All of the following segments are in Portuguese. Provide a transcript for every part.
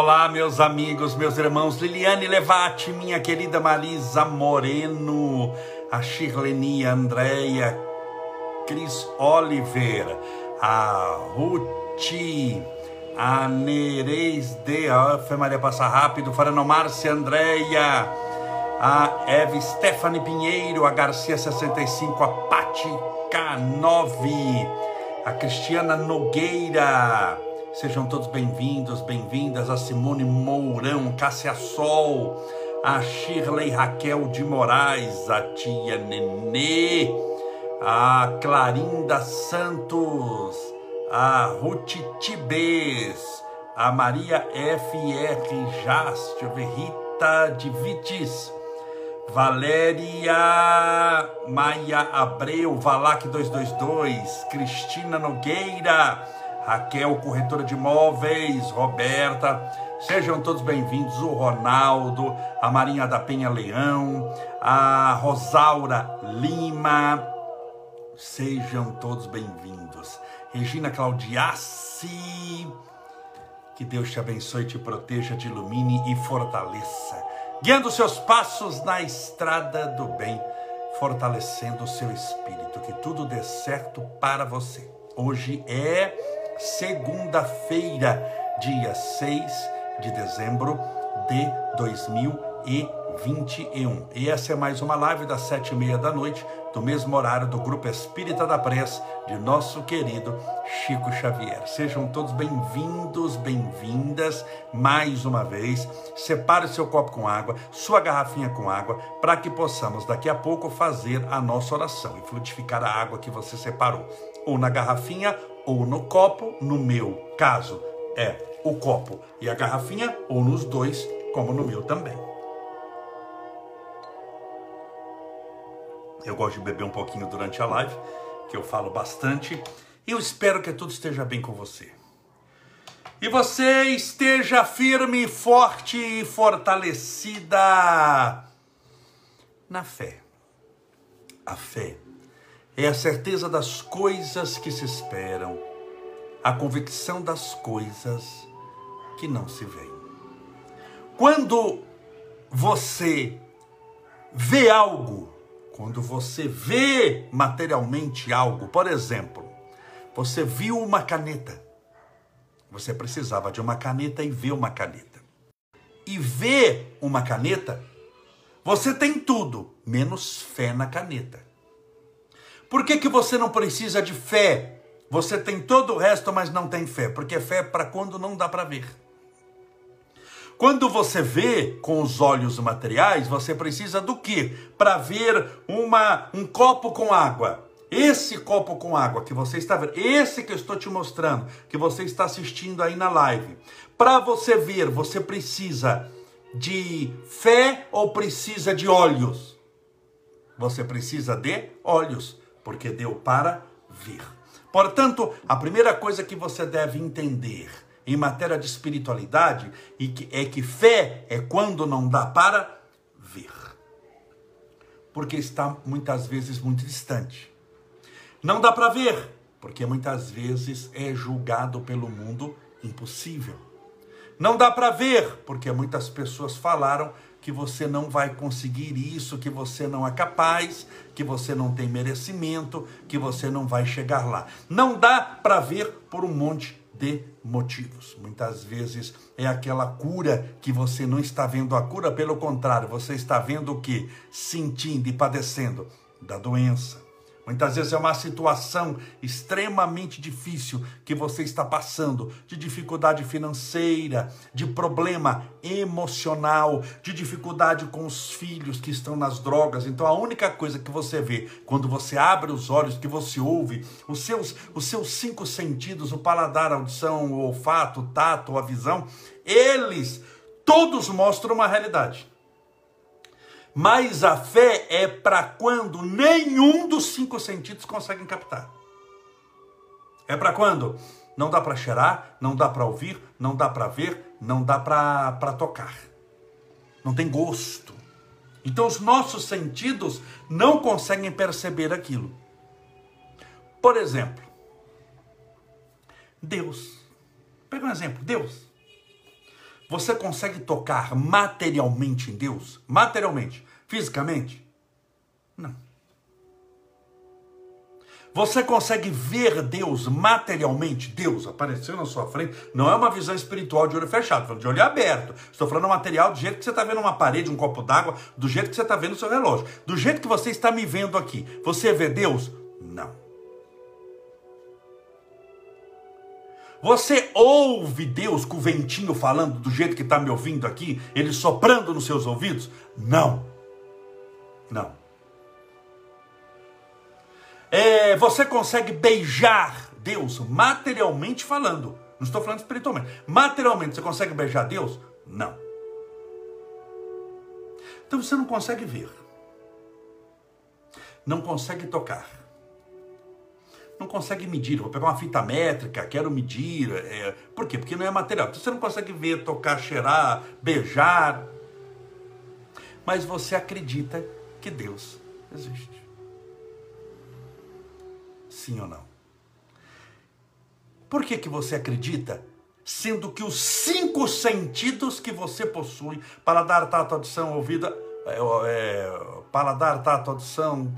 Olá, meus amigos, meus irmãos, Liliane Levati, minha querida Marisa Moreno, a Shirleni Andréia, Cris Oliver, a Ruth, a Nereis de Fé Maria Passa Rápido, Farano Márcia Andréia, a Eve Stephanie Pinheiro, a Garcia 65, a Pati K9, a Cristiana Nogueira, Sejam todos bem-vindos, bem-vindas a Simone Mourão, Cássia Sol, a Shirley Raquel de Moraes, a tia Nenê, a Clarinda Santos, a Ruth Tibes, a Maria F.R. Jastio, Rita de Vites, Valéria Maia Abreu, Valac 222, Cristina Nogueira, Raquel, corretora de imóveis, Roberta, sejam todos bem-vindos, o Ronaldo, a Marinha da Penha Leão, a Rosaura Lima, sejam todos bem-vindos. Regina Claudiassi, que Deus te abençoe, te proteja, te ilumine e fortaleça, guiando seus passos na estrada do bem, fortalecendo o seu espírito, que tudo dê certo para você. Hoje é segunda-feira, dia 6 de dezembro de 2021. E essa é mais uma live das sete e meia da noite, do mesmo horário do Grupo Espírita da Prece, de nosso querido Chico Xavier. Sejam todos bem-vindos, bem-vindas mais uma vez. Separe seu copo com água, sua garrafinha com água, para que possamos daqui a pouco fazer a nossa oração e frutificar a água que você separou, ou na garrafinha ou no copo, no meu caso é o copo e a garrafinha, ou nos dois, como no meu também. Eu gosto de beber um pouquinho durante a live, que eu falo bastante, eu espero que tudo esteja bem com você. E você esteja firme, forte e fortalecida na fé. A fé é a certeza das coisas que se esperam, a convicção das coisas que não se veem. Quando você vê algo, quando você vê materialmente algo, por exemplo, você viu uma caneta, você precisava de uma caneta e vê uma caneta. E vê uma caneta, você tem tudo, menos fé na caneta. Por que, que você não precisa de fé? Você tem todo o resto, mas não tem fé. Porque fé é para quando não dá para ver. Quando você vê com os olhos materiais, você precisa do que? Para ver uma, um copo com água. Esse copo com água que você está vendo, esse que eu estou te mostrando, que você está assistindo aí na live. Para você ver, você precisa de fé ou precisa de olhos? Você precisa de olhos porque deu para ver. Portanto, a primeira coisa que você deve entender em matéria de espiritualidade é que fé é quando não dá para ver. Porque está muitas vezes muito distante. Não dá para ver, porque muitas vezes é julgado pelo mundo impossível. Não dá para ver, porque muitas pessoas falaram que você não vai conseguir isso, que você não é capaz, que você não tem merecimento, que você não vai chegar lá. Não dá para ver por um monte de motivos. Muitas vezes é aquela cura que você não está vendo a cura, pelo contrário, você está vendo o que? Sentindo e padecendo da doença Muitas vezes é uma situação extremamente difícil que você está passando, de dificuldade financeira, de problema emocional, de dificuldade com os filhos que estão nas drogas. Então a única coisa que você vê quando você abre os olhos, que você ouve, os seus, os seus cinco sentidos, o paladar, a audição, o olfato, o tato, a visão, eles todos mostram uma realidade. Mas a fé é para quando nenhum dos cinco sentidos conseguem captar. É para quando não dá para cheirar, não dá para ouvir, não dá para ver, não dá para tocar. Não tem gosto. Então os nossos sentidos não conseguem perceber aquilo. Por exemplo, Deus. Pega um exemplo, Deus. Você consegue tocar materialmente em Deus? Materialmente? Fisicamente? Não. Você consegue ver Deus materialmente? Deus apareceu na sua frente. Não é uma visão espiritual de olho fechado, falando de olho aberto. Estou falando material do jeito que você está vendo uma parede, um copo d'água, do jeito que você está vendo o seu relógio. Do jeito que você está me vendo aqui. Você vê Deus? Não. Você ouve Deus com o ventinho falando do jeito que está me ouvindo aqui? Ele soprando nos seus ouvidos? Não. Não. É, você consegue beijar Deus materialmente falando. Não estou falando espiritualmente. Materialmente, você consegue beijar Deus? Não. Então você não consegue ver. Não consegue tocar. Não consegue medir. Vou pegar uma fita métrica, quero medir. É... Por quê? Porque não é material. Então você não consegue ver, tocar, cheirar, beijar. Mas você acredita que Deus existe. Sim ou não? Por que, que você acredita? Sendo que os cinco sentidos que você possui, paladar, tato, audição, ouvido, é, é, paladar, tato, audição,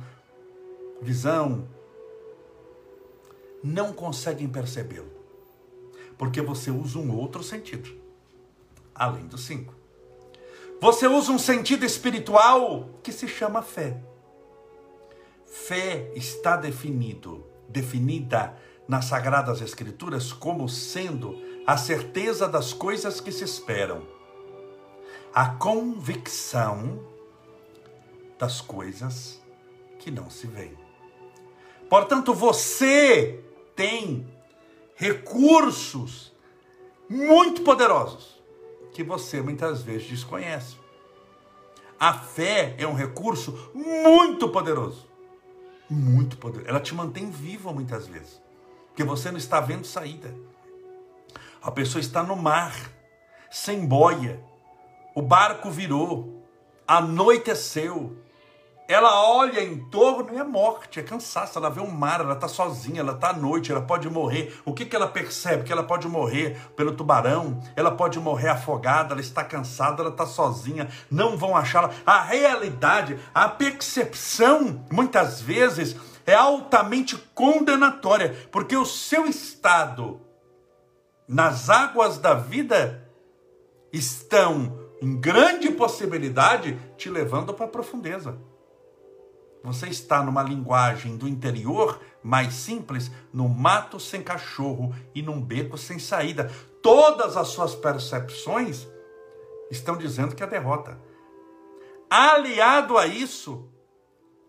visão, não conseguem percebê-lo. Porque você usa um outro sentido, além dos cinco. Você usa um sentido espiritual que se chama fé. Fé está definido, definida nas sagradas escrituras como sendo a certeza das coisas que se esperam, a convicção das coisas que não se veem. Portanto, você tem recursos muito poderosos que você muitas vezes desconhece. A fé é um recurso muito poderoso muito poderoso. Ela te mantém vivo muitas vezes, porque você não está vendo saída. A pessoa está no mar, sem boia, o barco virou, anoiteceu, ela olha em torno e é morte, é cansaço. Ela vê o mar, ela está sozinha, ela está à noite, ela pode morrer. O que, que ela percebe? Que ela pode morrer pelo tubarão, ela pode morrer afogada, ela está cansada, ela está sozinha, não vão achá-la. A realidade, a percepção, muitas vezes, é altamente condenatória, porque o seu estado nas águas da vida estão, em grande possibilidade, te levando para a profundeza. Você está numa linguagem do interior mais simples, no mato sem cachorro e num beco sem saída. Todas as suas percepções estão dizendo que é derrota. Aliado a isso,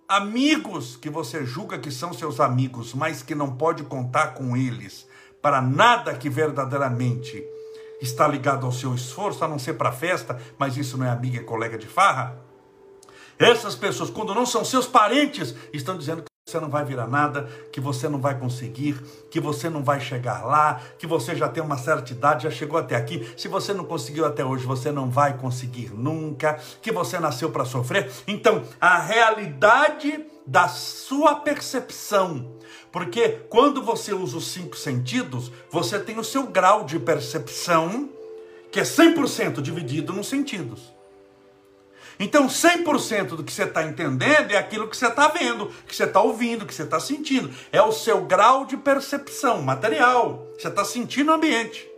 amigos que você julga que são seus amigos, mas que não pode contar com eles para nada que verdadeiramente está ligado ao seu esforço, a não ser para festa, mas isso não é amiga e colega de farra essas pessoas, quando não são seus parentes, estão dizendo que você não vai virar nada, que você não vai conseguir, que você não vai chegar lá, que você já tem uma certa idade, já chegou até aqui. Se você não conseguiu até hoje, você não vai conseguir nunca, que você nasceu para sofrer. Então, a realidade da sua percepção. Porque quando você usa os cinco sentidos, você tem o seu grau de percepção, que é 100% dividido nos sentidos. Então, 100% do que você está entendendo é aquilo que você está vendo, que você está ouvindo, que você está sentindo. É o seu grau de percepção material. Você está sentindo o ambiente.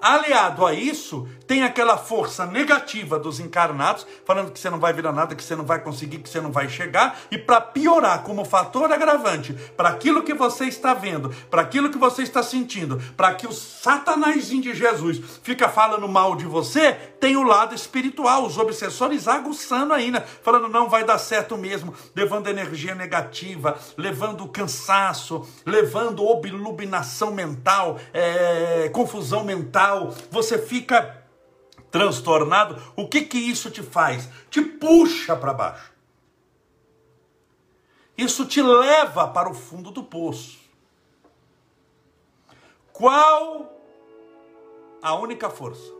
Aliado a isso, tem aquela força negativa dos encarnados, falando que você não vai virar nada, que você não vai conseguir, que você não vai chegar, e para piorar como fator agravante para aquilo que você está vendo, para aquilo que você está sentindo, para que o satanazinho de Jesus fica falando mal de você, tem o lado espiritual, os obsessores aguçando ainda, falando não vai dar certo mesmo, levando energia negativa, levando cansaço, levando obluminação mental, é, confusão mental você fica transtornado, o que que isso te faz? Te puxa para baixo. Isso te leva para o fundo do poço. Qual a única força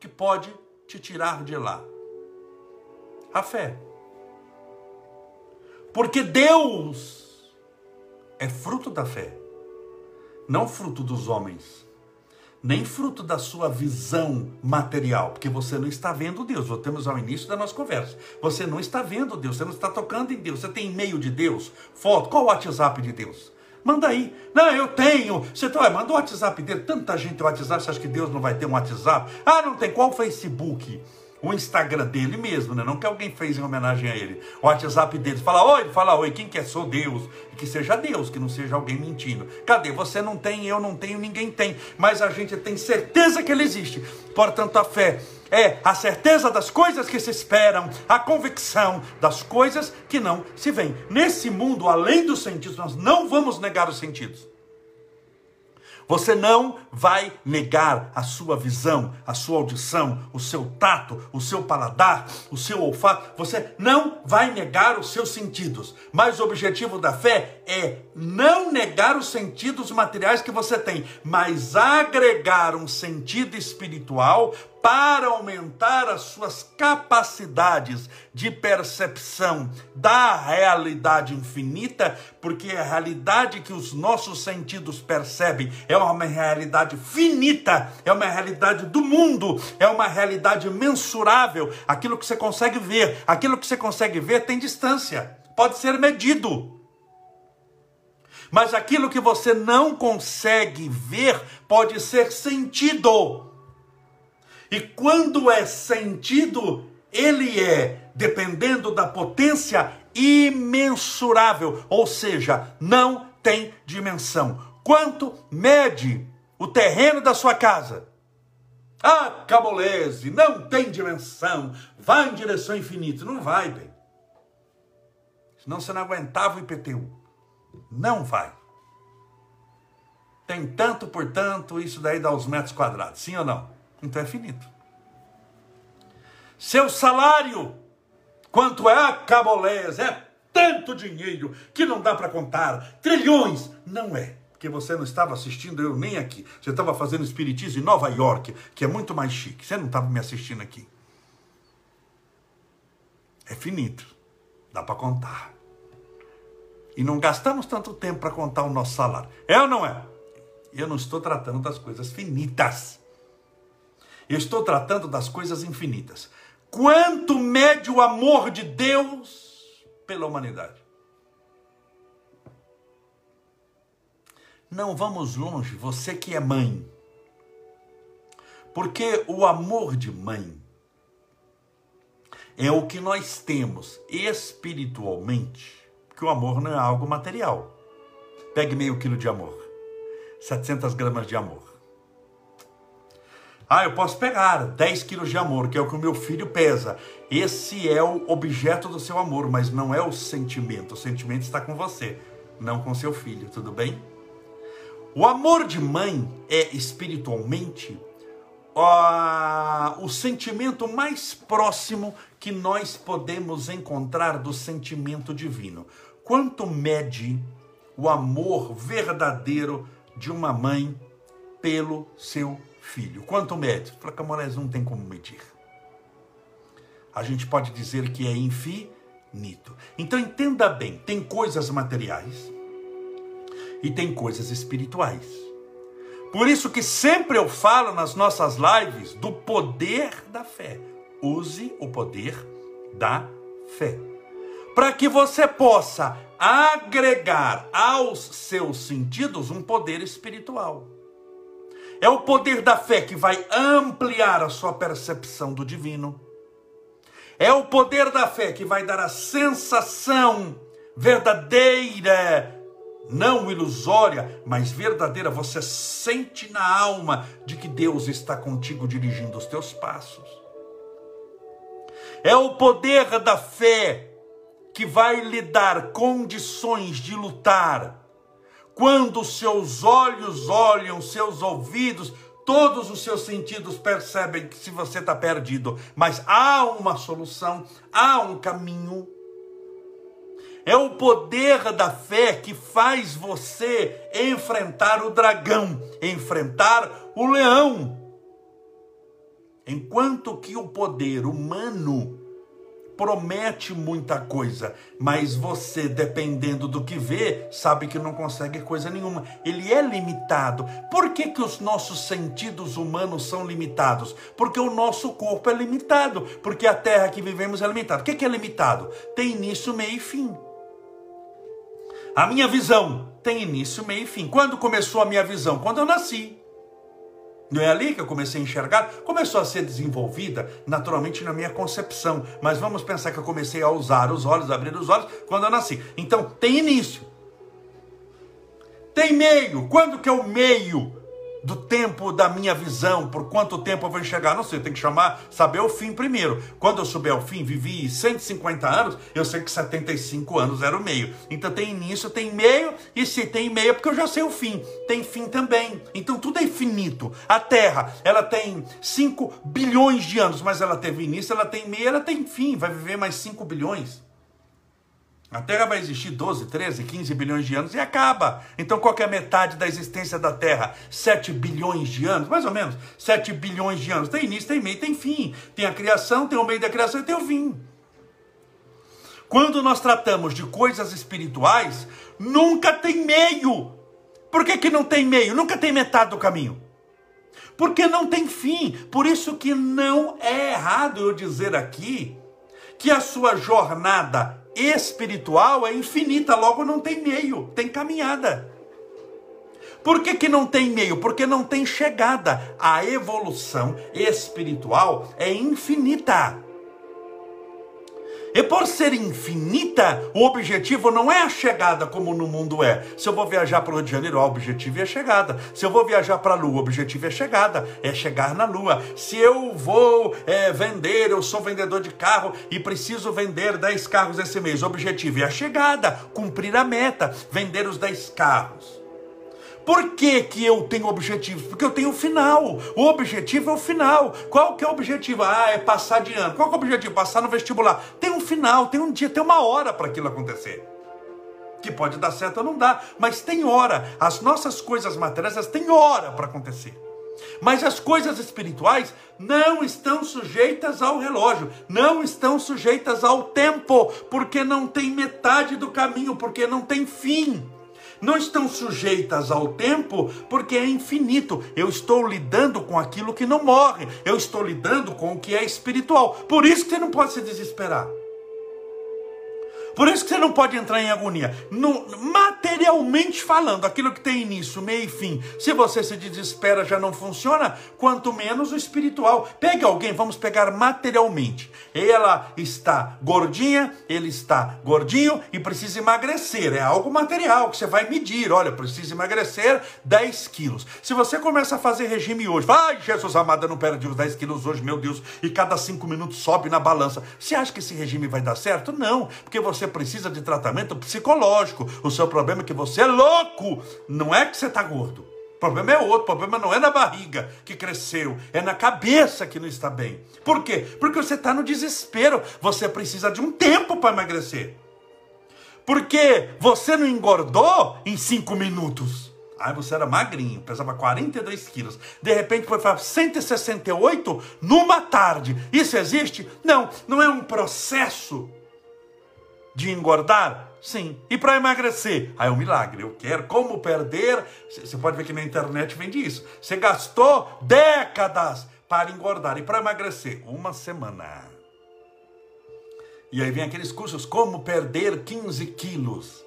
que pode te tirar de lá? A fé. Porque Deus é fruto da fé não fruto dos homens. nem fruto da sua visão material, porque você não está vendo Deus. Voltamos ao início da nossa conversa. Você não está vendo Deus, você não está tocando em Deus, você tem e-mail de Deus, foto. Qual o WhatsApp de Deus? Manda aí. Não, eu tenho. Você tá, manda o WhatsApp dele. Tanta gente tem WhatsApp, você acha que Deus não vai ter um WhatsApp? Ah, não tem. Qual o Facebook? O Instagram dele mesmo, né? Não que alguém fez em homenagem a ele. O WhatsApp dele fala oi, fala oi, quem quer sou Deus. Que seja Deus, que não seja alguém mentindo. Cadê? Você não tem, eu não tenho, ninguém tem. Mas a gente tem certeza que ele existe. Portanto, a fé é a certeza das coisas que se esperam, a convicção das coisas que não se veem. Nesse mundo, além dos sentidos, nós não vamos negar os sentidos. Você não vai negar a sua visão, a sua audição, o seu tato, o seu paladar, o seu olfato. Você não vai negar os seus sentidos. Mas o objetivo da fé é não negar os sentidos materiais que você tem, mas agregar um sentido espiritual para aumentar as suas capacidades de percepção da realidade infinita, porque a realidade que os nossos sentidos percebem é uma realidade finita, é uma realidade do mundo, é uma realidade mensurável, aquilo que você consegue ver, aquilo que você consegue ver tem distância, pode ser medido. Mas aquilo que você não consegue ver pode ser sentido. E quando é sentido, ele é, dependendo da potência, imensurável, ou seja, não tem dimensão. Quanto mede o terreno da sua casa? Ah, Cabolese, não tem dimensão, vai em direção infinita. Não vai, bem. Senão você não aguentava o IPTU. Não vai. Tem tanto por tanto, isso daí dá os metros quadrados, sim ou não? Então é finito. Seu salário, quanto é a cabolés, é tanto dinheiro que não dá para contar, trilhões, não é. Porque você não estava assistindo eu nem aqui. Você estava fazendo espiritismo em Nova York, que é muito mais chique. Você não estava me assistindo aqui. É finito. Dá para contar. E não gastamos tanto tempo para contar o nosso salário. É ou não é? Eu não estou tratando das coisas finitas. Eu estou tratando das coisas infinitas. Quanto mede o amor de Deus pela humanidade? Não vamos longe, você que é mãe. Porque o amor de mãe é o que nós temos espiritualmente, que o amor não é algo material. Pegue meio quilo de amor, 700 gramas de amor. Ah, eu posso pegar 10 quilos de amor, que é o que o meu filho pesa. Esse é o objeto do seu amor, mas não é o sentimento. O sentimento está com você, não com seu filho, tudo bem? O amor de mãe é espiritualmente uh, o sentimento mais próximo que nós podemos encontrar do sentimento divino. Quanto mede o amor verdadeiro de uma mãe pelo seu filho. Quanto mede? Fala, Camorés, não tem como medir. A gente pode dizer que é infinito. Então entenda bem: tem coisas materiais e tem coisas espirituais. Por isso que sempre eu falo nas nossas lives do poder da fé. Use o poder da fé. Para que você possa agregar aos seus sentidos um poder espiritual. É o poder da fé que vai ampliar a sua percepção do divino. É o poder da fé que vai dar a sensação verdadeira, não ilusória, mas verdadeira. Você sente na alma de que Deus está contigo dirigindo os teus passos. É o poder da fé que vai lhe dar condições de lutar quando seus olhos olham, seus ouvidos, todos os seus sentidos percebem que se você está perdido, mas há uma solução, há um caminho. É o poder da fé que faz você enfrentar o dragão, enfrentar o leão. Enquanto que o poder humano promete muita coisa, mas você, dependendo do que vê, sabe que não consegue coisa nenhuma. Ele é limitado. Por que, que os nossos sentidos humanos são limitados? Porque o nosso corpo é limitado, porque a terra que vivemos é limitada. O que, que é limitado? Tem início, meio e fim. A minha visão tem início, meio e fim. Quando começou a minha visão? Quando eu nasci. Não é ali que eu comecei a enxergar? Começou a ser desenvolvida naturalmente na minha concepção. Mas vamos pensar que eu comecei a usar os olhos, abrir os olhos quando eu nasci. Então, tem início. Tem meio. Quando que é o meio? Do tempo da minha visão, por quanto tempo eu vou enxergar, não sei, tem que chamar, saber o fim primeiro. Quando eu souber o fim, vivi 150 anos, eu sei que 75 anos era o meio. Então tem início, tem meio, e se tem meio é porque eu já sei o fim. Tem fim também. Então tudo é infinito. A Terra, ela tem 5 bilhões de anos, mas ela teve início, ela tem meio, ela tem fim, vai viver mais 5 bilhões. A Terra vai existir 12, 13, 15 bilhões de anos e acaba. Então qual é a metade da existência da Terra? 7 bilhões de anos, mais ou menos. 7 bilhões de anos. Tem início, tem meio, tem fim. Tem a criação, tem o meio da criação e tem o fim. Quando nós tratamos de coisas espirituais, nunca tem meio. Por que, que não tem meio? Nunca tem metade do caminho. Porque não tem fim. Por isso que não é errado eu dizer aqui que a sua jornada espiritual é infinita, logo não tem meio, tem caminhada. Por que, que não tem meio? Porque não tem chegada. A evolução espiritual é infinita. E por ser infinita, o objetivo não é a chegada como no mundo é. Se eu vou viajar para o Rio de Janeiro, o objetivo é a chegada. Se eu vou viajar para a Lua, o objetivo é a chegada, é chegar na Lua. Se eu vou é, vender, eu sou vendedor de carro e preciso vender 10 carros esse mês, o objetivo é a chegada, cumprir a meta, vender os 10 carros. Por que, que eu tenho objetivos? Porque eu tenho o final. O objetivo é o final. Qual que é o objetivo? Ah, é passar de ano. Qual que é o objetivo? Passar no vestibular. Tem um final, tem um dia, tem uma hora para aquilo acontecer. Que pode dar certo ou não dá, mas tem hora. As nossas coisas materiais têm hora para acontecer. Mas as coisas espirituais não estão sujeitas ao relógio, não estão sujeitas ao tempo, porque não tem metade do caminho, porque não tem fim não estão sujeitas ao tempo porque é infinito. Eu estou lidando com aquilo que não morre, eu estou lidando com o que é espiritual. Por isso que você não pode se desesperar. Por isso que você não pode entrar em agonia. No, materialmente falando, aquilo que tem início, meio e fim, se você se desespera já não funciona, quanto menos o espiritual. Pegue alguém, vamos pegar materialmente. Ela está gordinha, ele está gordinho e precisa emagrecer. É algo material que você vai medir. Olha, precisa emagrecer 10 quilos. Se você começa a fazer regime hoje, vai, Jesus amada, não perde os 10 quilos hoje, meu Deus, e cada 5 minutos sobe na balança. Você acha que esse regime vai dar certo? Não, porque você você precisa de tratamento psicológico. O seu problema é que você é louco, não é que você está gordo. O problema é outro, o problema não é na barriga que cresceu, é na cabeça que não está bem. Por quê? Porque você está no desespero, você precisa de um tempo para emagrecer. Porque você não engordou em cinco minutos. Aí você era magrinho, pesava 42 quilos. De repente foi para 168 numa tarde. Isso existe? Não, não é um processo de engordar? Sim. E para emagrecer? Aí é um milagre. Eu quero como perder. Você pode ver que na internet vende isso. Você gastou décadas para engordar. E para emagrecer? Uma semana. E aí vem aqueles cursos como perder 15 quilos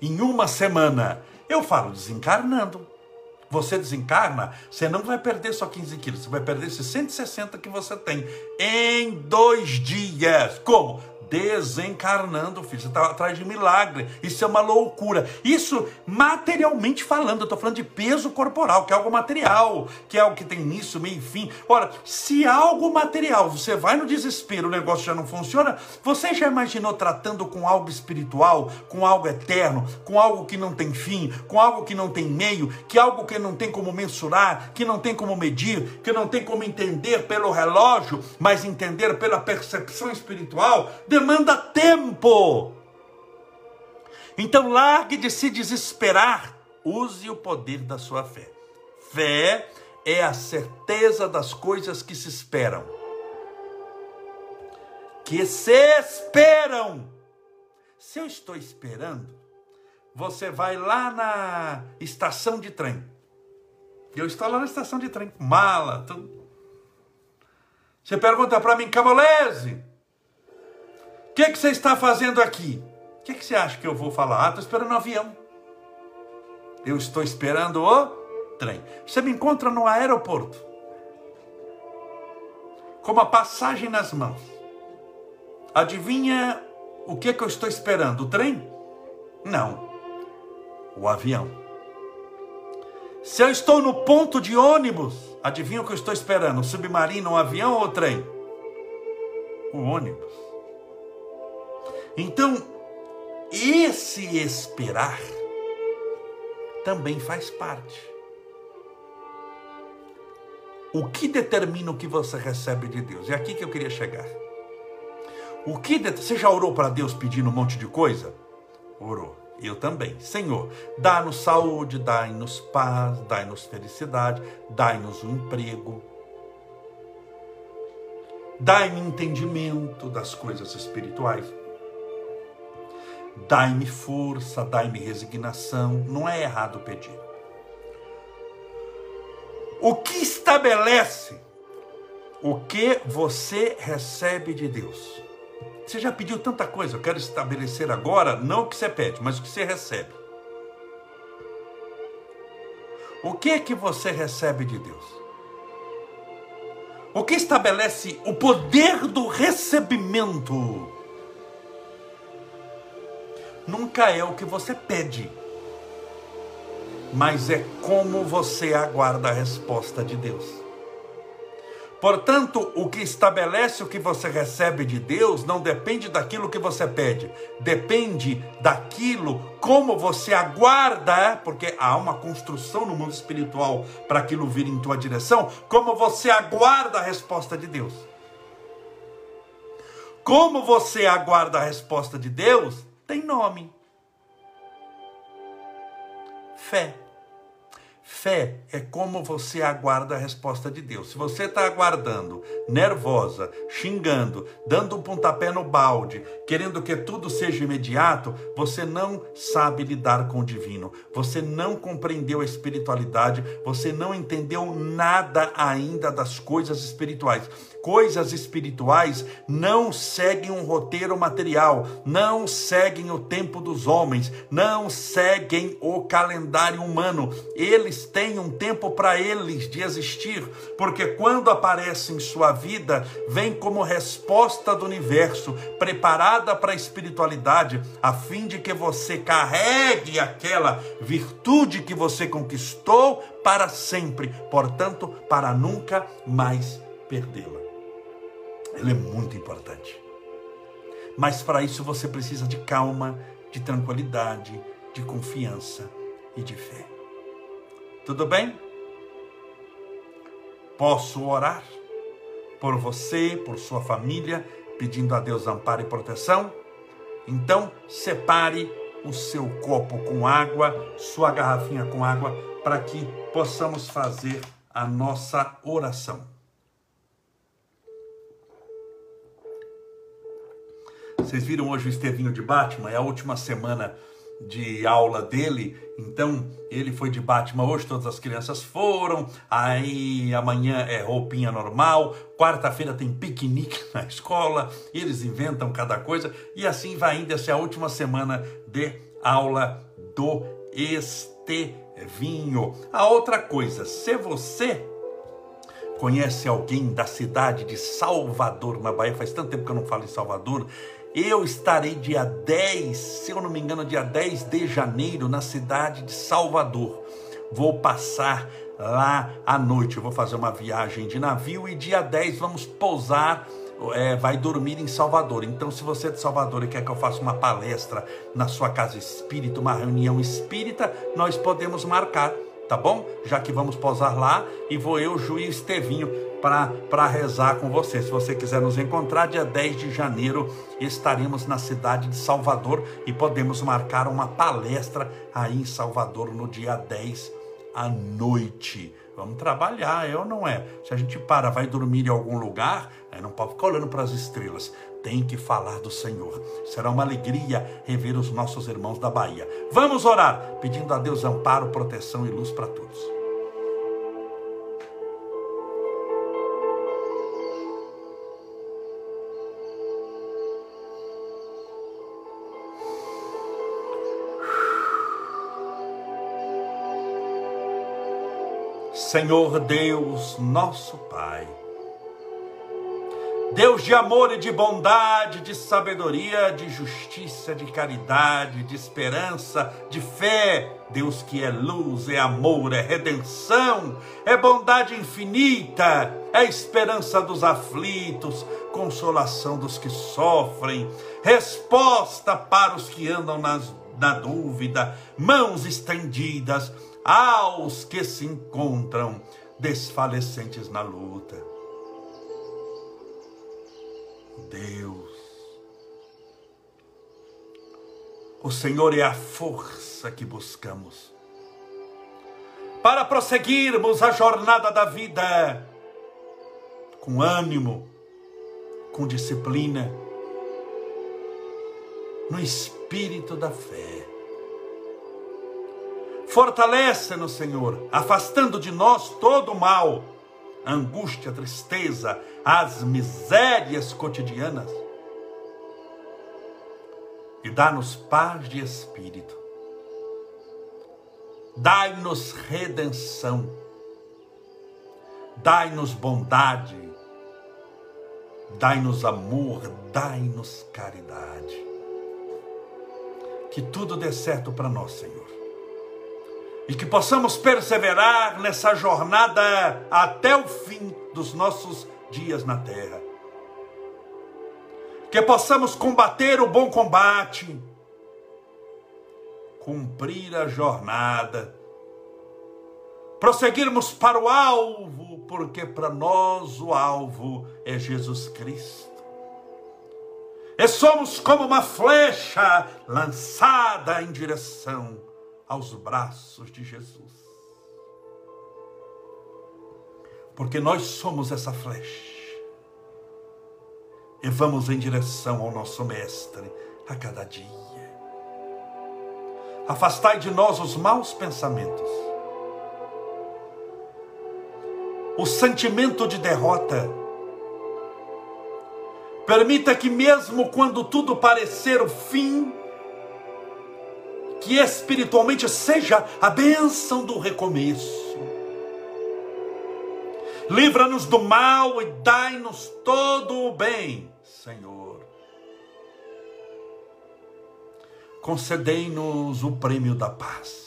em uma semana. Eu falo desencarnando. Você desencarna, você não vai perder só 15 quilos, você vai perder esses 160 que você tem em dois dias. Como? Desencarnando, filho. Você está atrás de milagre. Isso é uma loucura. Isso, materialmente falando, eu estou falando de peso corporal, que é algo material, que é algo que tem início, meio e fim. Ora, se algo material, você vai no desespero, o negócio já não funciona, você já imaginou tratando com algo espiritual, com algo eterno, com algo que não tem fim, com algo que não tem meio, que algo que não tem como mensurar, que não tem como medir, que não tem como entender pelo relógio, mas entender pela percepção espiritual? Demanda tempo. Então largue de se desesperar, use o poder da sua fé. Fé é a certeza das coisas que se esperam, que se esperam. Se eu estou esperando, você vai lá na estação de trem. Eu estou lá na estação de trem, mala, tudo. Você pergunta para mim, Camolese, que, que você está fazendo aqui? O que, que você acha que eu vou falar? Ah, estou esperando o um avião. Eu estou esperando o trem. Você me encontra no aeroporto, com uma passagem nas mãos. Adivinha o que, que eu estou esperando? O trem? Não. O avião. Se eu estou no ponto de ônibus, adivinha o que eu estou esperando? submarino, um avião ou o trem? O ônibus. Então, esse esperar também faz parte. O que determina o que você recebe de Deus? É aqui que eu queria chegar. O que você já orou para Deus pedindo um monte de coisa? Orou. Eu também. Senhor, dá-nos saúde, dai-nos paz, dai-nos felicidade, dai-nos um emprego. Dai-me entendimento das coisas espirituais. Dai-me força, dai-me resignação. Não é errado pedir. O que estabelece o que você recebe de Deus? Você já pediu tanta coisa, eu quero estabelecer agora, não o que você pede, mas o que você recebe. O que é que você recebe de Deus? O que estabelece o poder do recebimento? Nunca é o que você pede, mas é como você aguarda a resposta de Deus. Portanto, o que estabelece o que você recebe de Deus não depende daquilo que você pede, depende daquilo como você aguarda, porque há uma construção no mundo espiritual para aquilo vir em tua direção, como você aguarda a resposta de Deus. Como você aguarda a resposta de Deus, tem nome: fé. Fé é como você aguarda a resposta de Deus. Se você está aguardando, nervosa, xingando, dando um pontapé no balde, querendo que tudo seja imediato, você não sabe lidar com o divino. Você não compreendeu a espiritualidade, você não entendeu nada ainda das coisas espirituais coisas espirituais não seguem um roteiro material, não seguem o tempo dos homens, não seguem o calendário humano. Eles têm um tempo para eles de existir, porque quando aparece em sua vida, vem como resposta do universo, preparada para a espiritualidade, a fim de que você carregue aquela virtude que você conquistou para sempre, portanto, para nunca mais perdê-la. Ela é muito importante. Mas para isso você precisa de calma, de tranquilidade, de confiança e de fé. Tudo bem? Posso orar por você, por sua família, pedindo a Deus amparo e proteção? Então, separe o seu copo com água, sua garrafinha com água, para que possamos fazer a nossa oração. Vocês viram hoje o Estevinho de Batman? É a última semana de aula dele, então ele foi de Batman hoje, todas as crianças foram, aí amanhã é roupinha normal, quarta-feira tem piquenique na escola, eles inventam cada coisa, e assim vai indo, essa é a última semana de aula do Estevinho. A outra coisa, se você conhece alguém da cidade de Salvador, na Bahia, faz tanto tempo que eu não falo em Salvador, eu estarei dia 10, se eu não me engano, dia 10 de janeiro, na cidade de Salvador. Vou passar lá à noite. Eu vou fazer uma viagem de navio e dia 10 vamos pousar. É, vai dormir em Salvador. Então, se você é de Salvador e quer que eu faça uma palestra na sua casa espírita, uma reunião espírita, nós podemos marcar tá bom? Já que vamos posar lá e vou eu, Ju e Estevinho para rezar com você. Se você quiser nos encontrar, dia 10 de janeiro estaremos na cidade de Salvador e podemos marcar uma palestra aí em Salvador no dia 10 à noite. Vamos trabalhar, é ou não é? Se a gente para, vai dormir em algum lugar, aí não pode ficar olhando para as estrelas. Tem que falar do Senhor. Será uma alegria rever os nossos irmãos da Bahia. Vamos orar, pedindo a Deus amparo, proteção e luz para todos. Senhor Deus, nosso Pai. Deus de amor e de bondade, de sabedoria, de justiça, de caridade, de esperança, de fé. Deus que é luz, é amor, é redenção, é bondade infinita, é esperança dos aflitos, consolação dos que sofrem, resposta para os que andam nas, na dúvida, mãos estendidas aos que se encontram desfalecentes na luta. Deus, o Senhor é a força que buscamos. Para prosseguirmos a jornada da vida com ânimo, com disciplina, no espírito da fé. Fortalece-nos, Senhor, afastando de nós todo o mal, a angústia, a tristeza, as misérias cotidianas. E dá-nos paz de espírito. Dai-nos redenção. Dai-nos bondade. Dai-nos amor. Dai-nos caridade. Que tudo dê certo para nós, Senhor e que possamos perseverar nessa jornada até o fim dos nossos dias na terra. Que possamos combater o bom combate, cumprir a jornada, prosseguirmos para o alvo, porque para nós o alvo é Jesus Cristo. E somos como uma flecha lançada em direção aos braços de Jesus. Porque nós somos essa flecha. E vamos em direção ao nosso Mestre a cada dia. Afastai de nós os maus pensamentos, o sentimento de derrota. Permita que, mesmo quando tudo parecer o fim, que espiritualmente seja a bênção do recomeço. Livra-nos do mal e dai-nos todo o bem, Senhor. Concedei-nos o prêmio da paz,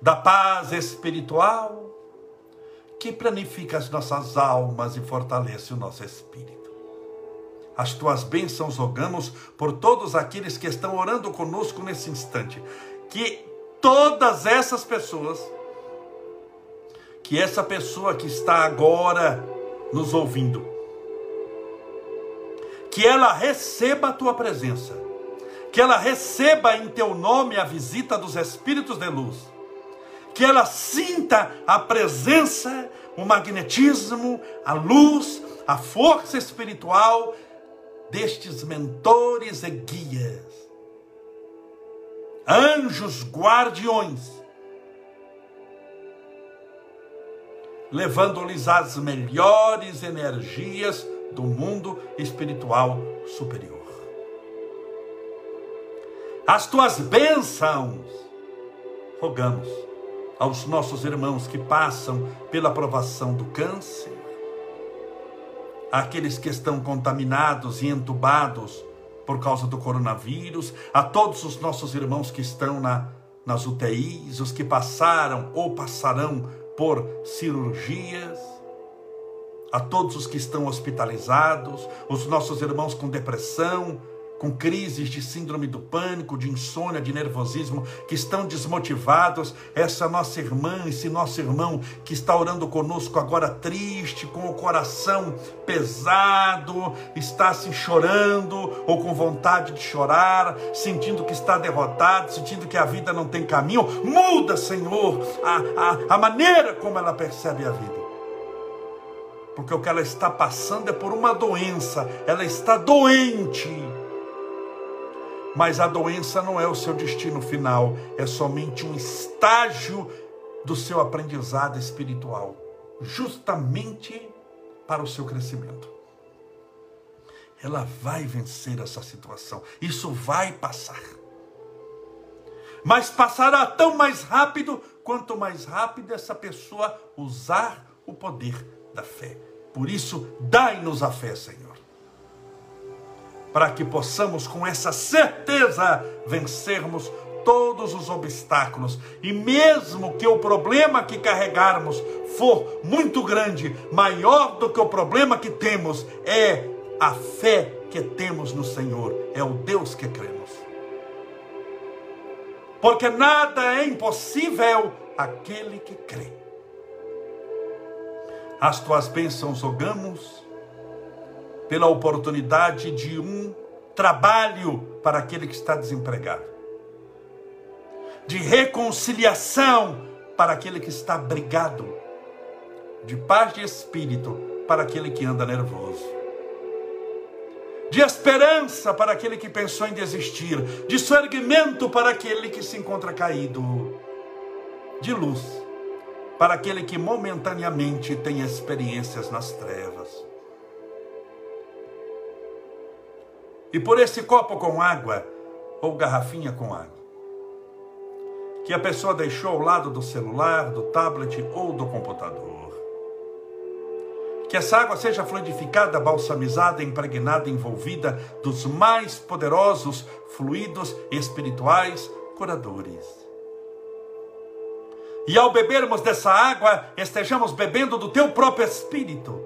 da paz espiritual que planifica as nossas almas e fortalece o nosso espírito as tuas bênçãos rogamos por todos aqueles que estão orando conosco nesse instante. Que todas essas pessoas, que essa pessoa que está agora nos ouvindo, que ela receba a tua presença, que ela receba em teu nome a visita dos Espíritos de luz, que ela sinta a presença, o magnetismo, a luz, a força espiritual destes mentores e guias, anjos guardiões, levando-lhes as melhores energias do mundo espiritual superior. As tuas bênçãos, rogamos aos nossos irmãos que passam pela provação do câncer, àqueles que estão contaminados e entubados por causa do coronavírus, a todos os nossos irmãos que estão na, nas UTIs, os que passaram ou passarão por cirurgias, a todos os que estão hospitalizados, os nossos irmãos com depressão, com crises de síndrome do pânico, de insônia, de nervosismo, que estão desmotivados, essa nossa irmã, esse nosso irmão que está orando conosco agora triste, com o coração pesado, está se chorando ou com vontade de chorar, sentindo que está derrotado, sentindo que a vida não tem caminho, muda, Senhor, a, a, a maneira como ela percebe a vida. Porque o que ela está passando é por uma doença, ela está doente mas a doença não é o seu destino final, é somente um estágio do seu aprendizado espiritual, justamente para o seu crescimento. Ela vai vencer essa situação, isso vai passar. Mas passará tão mais rápido quanto mais rápido essa pessoa usar o poder da fé. Por isso, dai-nos a fé, Senhor para que possamos com essa certeza vencermos todos os obstáculos. E mesmo que o problema que carregarmos for muito grande, maior do que o problema que temos, é a fé que temos no Senhor, é o Deus que cremos. Porque nada é impossível aquele que crê. As tuas bênçãos rogamos pela oportunidade de um trabalho para aquele que está desempregado, de reconciliação para aquele que está brigado, de paz de espírito para aquele que anda nervoso, de esperança para aquele que pensou em desistir, de soerguimento para aquele que se encontra caído, de luz para aquele que momentaneamente tem experiências nas trevas. E por esse copo com água ou garrafinha com água que a pessoa deixou ao lado do celular, do tablet ou do computador. Que essa água seja fluidificada, balsamizada, impregnada, envolvida dos mais poderosos fluidos espirituais curadores. E ao bebermos dessa água, estejamos bebendo do teu próprio espírito.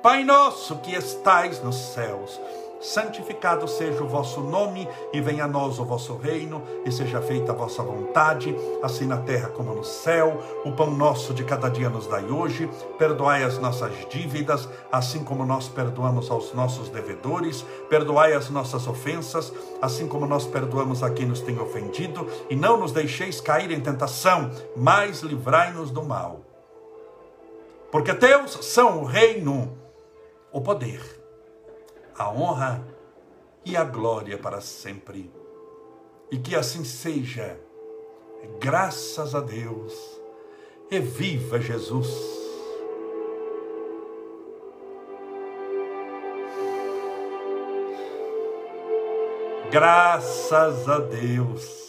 Pai nosso que estais nos céus, santificado seja o vosso nome, e venha a nós o vosso reino, e seja feita a vossa vontade, assim na terra como no céu. O pão nosso de cada dia nos dai hoje, perdoai as nossas dívidas, assim como nós perdoamos aos nossos devedores, perdoai as nossas ofensas, assim como nós perdoamos a quem nos tem ofendido, e não nos deixeis cair em tentação, mas livrai-nos do mal. Porque teus são o reino, o poder a honra e a glória para sempre. E que assim seja, graças a Deus, e viva Jesus. Graças a Deus.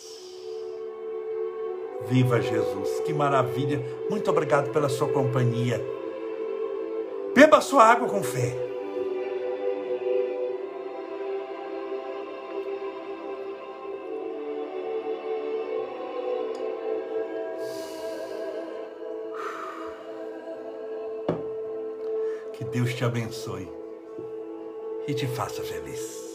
Viva Jesus, que maravilha. Muito obrigado pela sua companhia. Beba sua água com fé. Deus te abençoe e te faça feliz.